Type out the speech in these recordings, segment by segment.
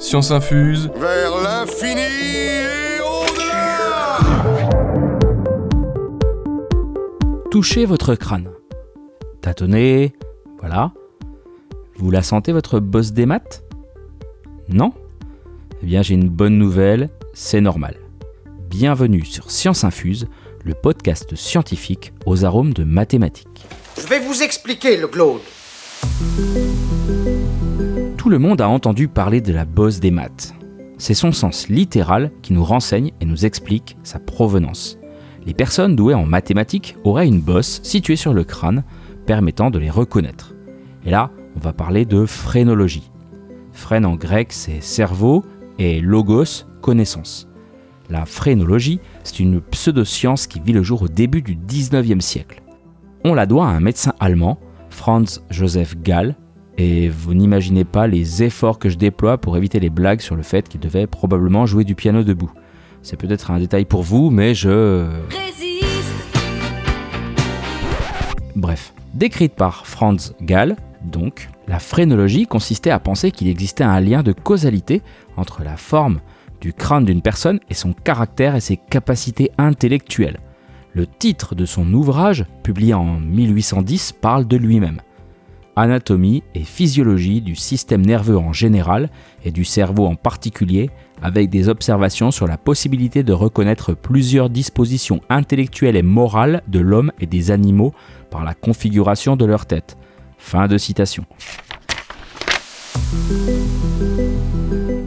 Science infuse. Vers l'infini et au-delà Touchez votre crâne. Tâtonnez, voilà. Vous la sentez votre bosse des maths? Non? Eh bien j'ai une bonne nouvelle, c'est normal. Bienvenue sur Science Infuse, le podcast scientifique aux arômes de mathématiques. Je vais vous expliquer le Claude. Le monde a entendu parler de la bosse des maths. C'est son sens littéral qui nous renseigne et nous explique sa provenance. Les personnes douées en mathématiques auraient une bosse située sur le crâne permettant de les reconnaître. Et là, on va parler de phrénologie. Phrène en grec, c'est cerveau et logos, connaissance. La phrénologie, c'est une pseudoscience qui vit le jour au début du 19e siècle. On la doit à un médecin allemand, Franz Joseph Gall, et vous n'imaginez pas les efforts que je déploie pour éviter les blagues sur le fait qu'il devait probablement jouer du piano debout. C'est peut-être un détail pour vous, mais je... Bref, décrite par Franz Gall, donc, la phrénologie consistait à penser qu'il existait un lien de causalité entre la forme du crâne d'une personne et son caractère et ses capacités intellectuelles. Le titre de son ouvrage, publié en 1810, parle de lui-même. Anatomie et physiologie du système nerveux en général et du cerveau en particulier, avec des observations sur la possibilité de reconnaître plusieurs dispositions intellectuelles et morales de l'homme et des animaux par la configuration de leur tête. Fin de citation.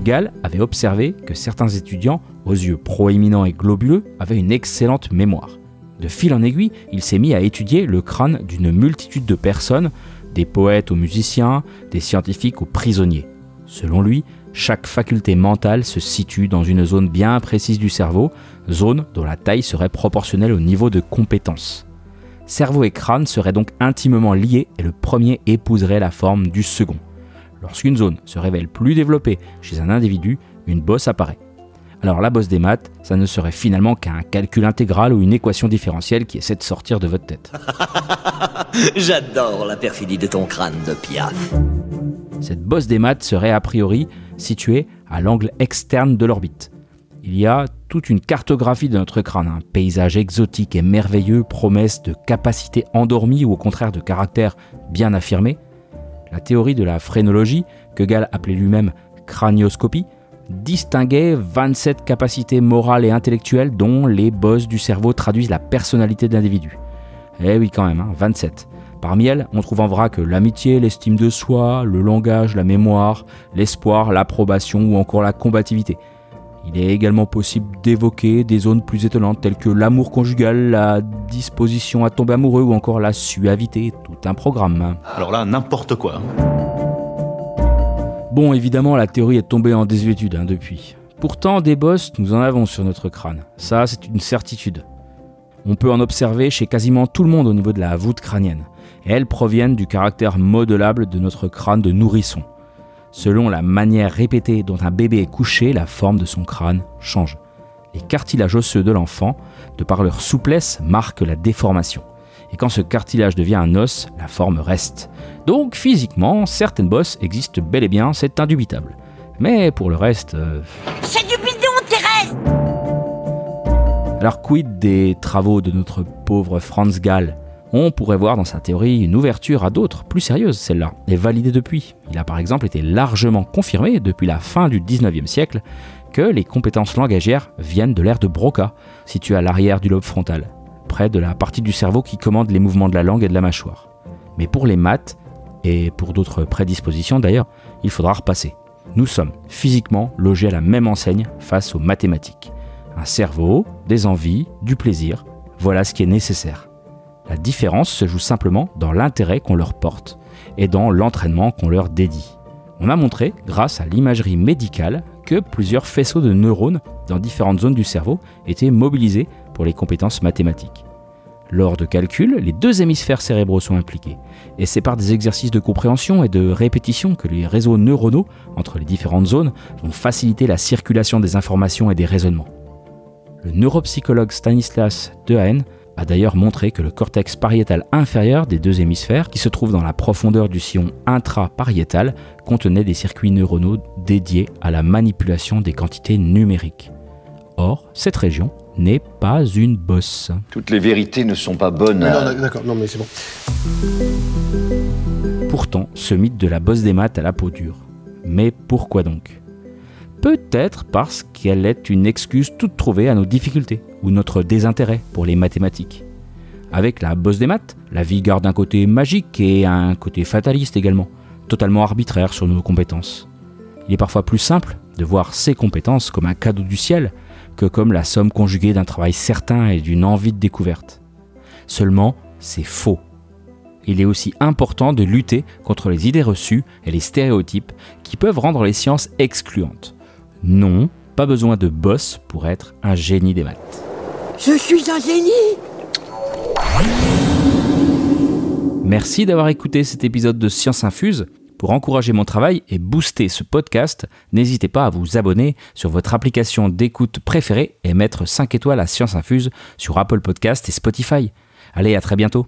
Gall avait observé que certains étudiants, aux yeux proéminents et globuleux, avaient une excellente mémoire. De fil en aiguille, il s'est mis à étudier le crâne d'une multitude de personnes, des poètes aux musiciens, des scientifiques aux prisonniers. Selon lui, chaque faculté mentale se situe dans une zone bien précise du cerveau, zone dont la taille serait proportionnelle au niveau de compétence. Cerveau et crâne seraient donc intimement liés et le premier épouserait la forme du second. Lorsqu'une zone se révèle plus développée chez un individu, une bosse apparaît. Alors la bosse des maths, ça ne serait finalement qu'un calcul intégral ou une équation différentielle qui essaie de sortir de votre tête. J'adore la perfidie de ton crâne de piaf. Cette bosse des maths serait a priori située à l'angle externe de l'orbite. Il y a toute une cartographie de notre crâne, un paysage exotique et merveilleux, promesse de capacités endormies ou au contraire de caractère bien affirmé. La théorie de la phrénologie, que Gall appelait lui-même cranioscopie, distinguait 27 capacités morales et intellectuelles dont les bosses du cerveau traduisent la personnalité de l'individu. Eh oui quand même, 27. Hein, Parmi elles, on trouve en vrac l'amitié, l'estime de soi, le langage, la mémoire, l'espoir, l'approbation ou encore la combativité. Il est également possible d'évoquer des zones plus étonnantes telles que l'amour conjugal, la disposition à tomber amoureux ou encore la suavité, tout un programme. Alors là, n'importe quoi. Bon, évidemment, la théorie est tombée en désuétude hein, depuis. Pourtant, des bosses, nous en avons sur notre crâne. Ça, c'est une certitude. On peut en observer chez quasiment tout le monde au niveau de la voûte crânienne. Elles proviennent du caractère modelable de notre crâne de nourrisson. Selon la manière répétée dont un bébé est couché, la forme de son crâne change. Les cartilages osseux de l'enfant, de par leur souplesse, marquent la déformation. Et quand ce cartilage devient un os, la forme reste. Donc physiquement, certaines bosses existent bel et bien, c'est indubitable. Mais pour le reste... euh, C'est du bidon, Thérèse Alors quid des travaux de notre pauvre Franz Gall? On pourrait voir dans sa théorie une ouverture à d'autres, plus sérieuses celle-là, et validée depuis. Il a par exemple été largement confirmé depuis la fin du 19e siècle que les compétences langagières viennent de l'aire de Broca, située à l'arrière du lobe frontal, près de la partie du cerveau qui commande les mouvements de la langue et de la mâchoire. Mais pour les maths, et pour d'autres prédispositions d'ailleurs, il faudra repasser. Nous sommes physiquement logés à la même enseigne face aux mathématiques. Un cerveau, des envies, du plaisir, voilà ce qui est nécessaire. La différence se joue simplement dans l'intérêt qu'on leur porte et dans l'entraînement qu'on leur dédie. On a montré, grâce à l'imagerie médicale, que plusieurs faisceaux de neurones dans différentes zones du cerveau étaient mobilisés pour les compétences mathématiques. Lors de calculs, les deux hémisphères cérébraux sont impliqués, et c'est par des exercices de compréhension et de répétition que les réseaux neuronaux entre les différentes zones vont faciliter la circulation des informations et des raisonnements. Le neuropsychologue Stanislas Dehaene a d'ailleurs montré que le cortex pariétal inférieur des deux hémisphères, qui se trouve dans la profondeur du sillon intrapariétal, contenait des circuits neuronaux dédiés à la manipulation des quantités numériques. Or, cette région n'est pas une bosse. Toutes les vérités ne sont pas bonnes. Non, à- non, d'accord, non mais c'est bon. Pourtant, ce mythe de la bosse des maths à la peau dure. Mais pourquoi donc? Peut-être parce qu'elle est une excuse toute trouvée à nos difficultés ou notre désintérêt pour les mathématiques. Avec la bosse des maths, la vie garde un côté magique et un côté fataliste également, totalement arbitraire sur nos compétences. Il est parfois plus simple de voir ces compétences comme un cadeau du ciel que comme la somme conjuguée d'un travail certain et d'une envie de découverte. Seulement, c'est faux il est aussi important de lutter contre les idées reçues et les stéréotypes qui peuvent rendre les sciences excluantes. Non, pas besoin de boss pour être un génie des maths. Je suis un génie Merci d'avoir écouté cet épisode de Science Infuse. Pour encourager mon travail et booster ce podcast, n'hésitez pas à vous abonner sur votre application d'écoute préférée et mettre 5 étoiles à Science Infuse sur Apple Podcast et Spotify. Allez, à très bientôt.